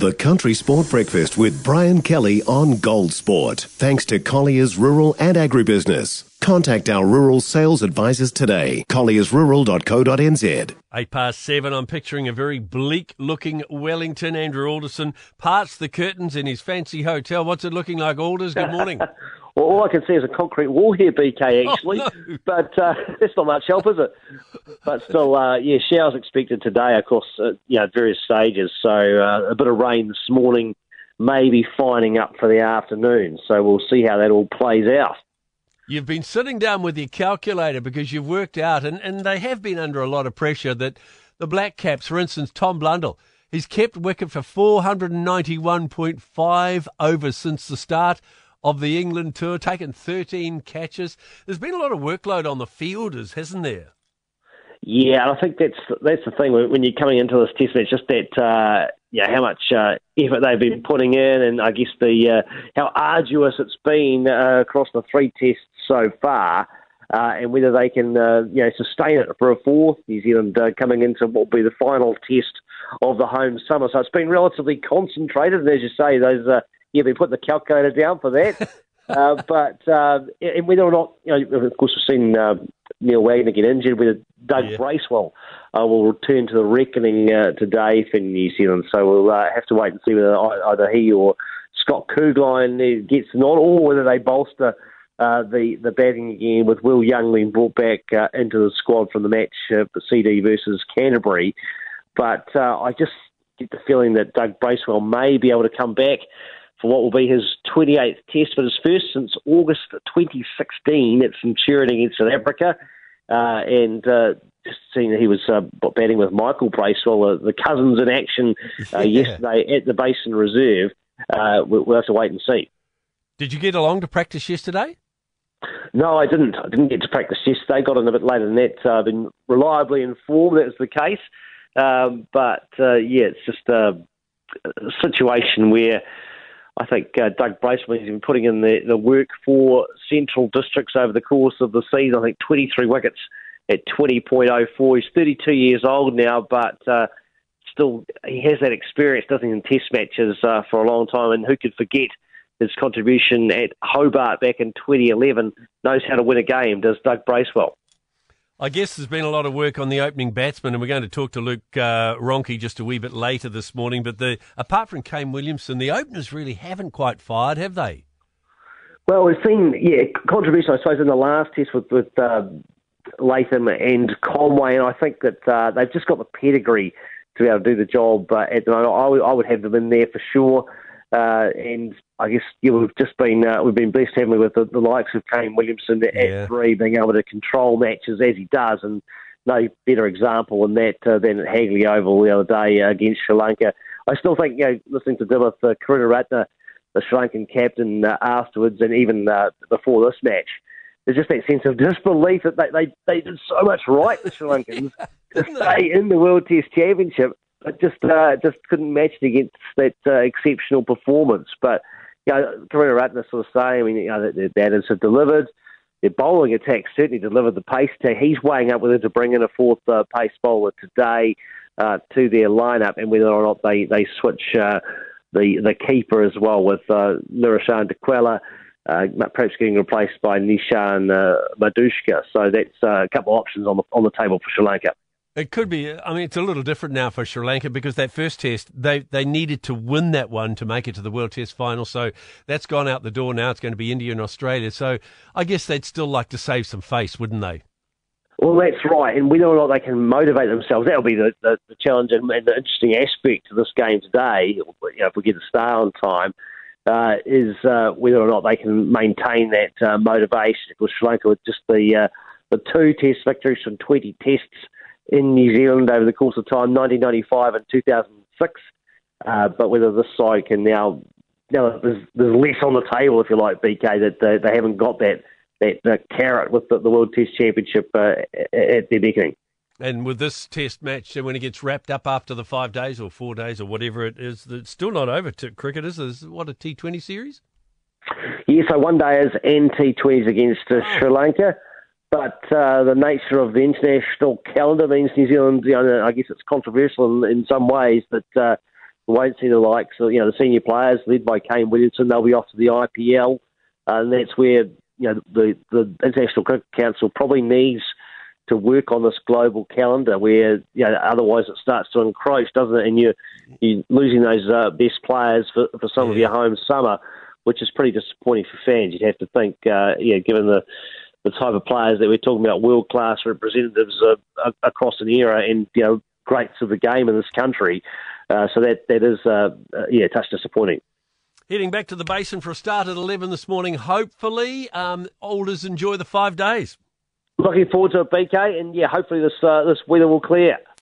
The Country Sport Breakfast with Brian Kelly on Gold Sport. Thanks to Colliers Rural and Agribusiness. Contact our rural sales advisors today. colliersrural.co.nz. Eight past seven, I'm picturing a very bleak looking Wellington. Andrew Alderson parts the curtains in his fancy hotel. What's it looking like, Alders? Good morning. Well, all I can see is a concrete wall here, BK, Oh, actually. no. But uh, that's not much help, is it? But still, uh, yeah, showers expected today, of course, uh, you know, at various stages. So uh, a bit of rain this morning, maybe finding up for the afternoon. So we'll see how that all plays out. You've been sitting down with your calculator because you've worked out, and, and they have been under a lot of pressure, that the Black Caps, for instance, Tom Blundell, he's kept wicket for 491.5 overs since the start of the England tour, taken 13 catches. There's been a lot of workload on the fielders, hasn't there? Yeah, I think that's that's the thing when when you're coming into this test match, just that uh, yeah, how much uh, effort they've been putting in, and I guess the uh, how arduous it's been uh, across the three tests so far, uh, and whether they can uh, you know sustain it for a fourth. New Zealand uh, coming into what will be the final test of the home summer, so it's been relatively concentrated, and as you say, those uh, you've been putting the calculator down for that. Uh, but uh, and whether or not, you know, of course, we've seen uh, Neil Wagner get injured, whether Doug Yeah. Bracewell uh, will return to the reckoning uh, today for New Zealand. So we'll uh, have to wait and see whether either he or Scott Kuggeleijn gets not, or whether they bolster uh, the the batting again with Will Young being brought back uh, into the squad from the match uh, for CD versus Canterbury. But uh, I just get the feeling that Doug Bracewell may be able to come back for what will be his 28th test, but his first since August 2016 at Centurion against South Africa. Uh, and uh, just seeing that he was uh, batting with Michael Bracewell, uh, the cousins in action uh, Yeah. yesterday at the Basin Reserve, uh, we'll, we'll have to wait and see. Did you get along to practice yesterday? No, I didn't. I didn't get to practice yesterday. Got on a bit later than that. Uh, I've been reliably informed that was the case. Um, but uh, yeah, it's just a situation where I think uh, Doug Bracewell has been putting in the, the work for Central Districts over the course of the season. I think 23 wickets at 20.04. He's 32 years old now, but uh, still he has that experience, doesn't he, in Test matches uh, for a long time. And who could forget his contribution at Hobart back in 2011? Knows how to win a game, does Doug Bracewell. I guess there's been a lot of work on the opening batsman, and we're going to talk to Luke uh, Ronchi just a wee bit later this morning. But the apart from Kane Williamson, the openers really haven't quite fired, have they? Well, we've seen, yeah, contribution, I suppose, in the last test with, with uh, Latham and Conway, and I think that uh, they've just got the pedigree to be able to do the job uh, at the moment. I would, I would have them in there for sure. Uh, and I guess yeah, we've just been uh, we've been blessed, haven't we, with the, the likes of Kane Williamson at Yeah. three, being able to control matches as he does, and no better example than that uh, than at Hagley Oval the other day uh, against Sri Lanka. I still think, you know, listening to Dimuth uh, Karunaratne, the Sri Lankan captain, uh, afterwards, and even uh, before this match, there's just that sense of disbelief that they, they, they did so much right, the Sri Lankans, to Didn't they? stay in the World Test Championship, but just uh, just couldn't match it against that uh, exceptional performance. But you know, Karunaratne sort of saying, I mean, you know, their batters have delivered. Their bowling attack certainly delivered the pace attack. He's weighing up whether to bring in a fourth uh, pace bowler today uh, to their lineup and whether or not they, they switch uh, the the keeper as well with uh, Niroshan Dickwella, uh, perhaps getting replaced by Nishan uh, Madushka. So that's uh, a couple of options on the on the table for Sri Lanka. It could be. I mean, it's a little different now for Sri Lanka because that first test, they, they needed to win that one to make it to the World Test final. So that's gone out the door now. It's going to be India and Australia. So I guess they'd still like to save some face, wouldn't they? Well, that's right, and whether or not they can motivate themselves, that'll be the, the, the challenge and, and the interesting aspect to this game today. You know, if we get to start on time, uh, is uh, whether or not they can maintain that uh, motivation. Because Sri Lanka with just the uh, the two Test victories from 20 tests in New Zealand over the course of time, 1995 and 2006. Uh, but whether this side can now, now there's, there's less on the table, if you like, BK, that they, they haven't got that that, that carrot with the, the World Test Championship uh, at their beckoning. And with this test match, when it gets wrapped up after the five days or four days or whatever it is, it's still not over to cricket, is what, a T20 series? Yeah, so one day is NT20s against uh, Sri Lanka, but uh, the nature of the international calendar means New Zealand, you know, I guess it's controversial in, in some ways, that uh, we won't see the likes of you know the senior players led by Kane Williamson. They'll be off to the IPL, uh, and that's where you know the the International Cricket Council probably needs to work on this global calendar where you know otherwise it starts to encroach, doesn't it? And you you're losing those uh, best players for, for some yeah. of your home summer, which is pretty disappointing for fans. You'd have to think, uh, yeah, given the the type of players that we're talking about, world class representatives uh, across an era, and you know greats of the game in this country. Uh, so that that is uh, uh, yeah, touch disappointing. Heading back to the basin for a start at eleven this morning. Hopefully, um, Alders enjoy the five days. Looking forward to it, BK, and yeah, hopefully this uh, this weather will clear.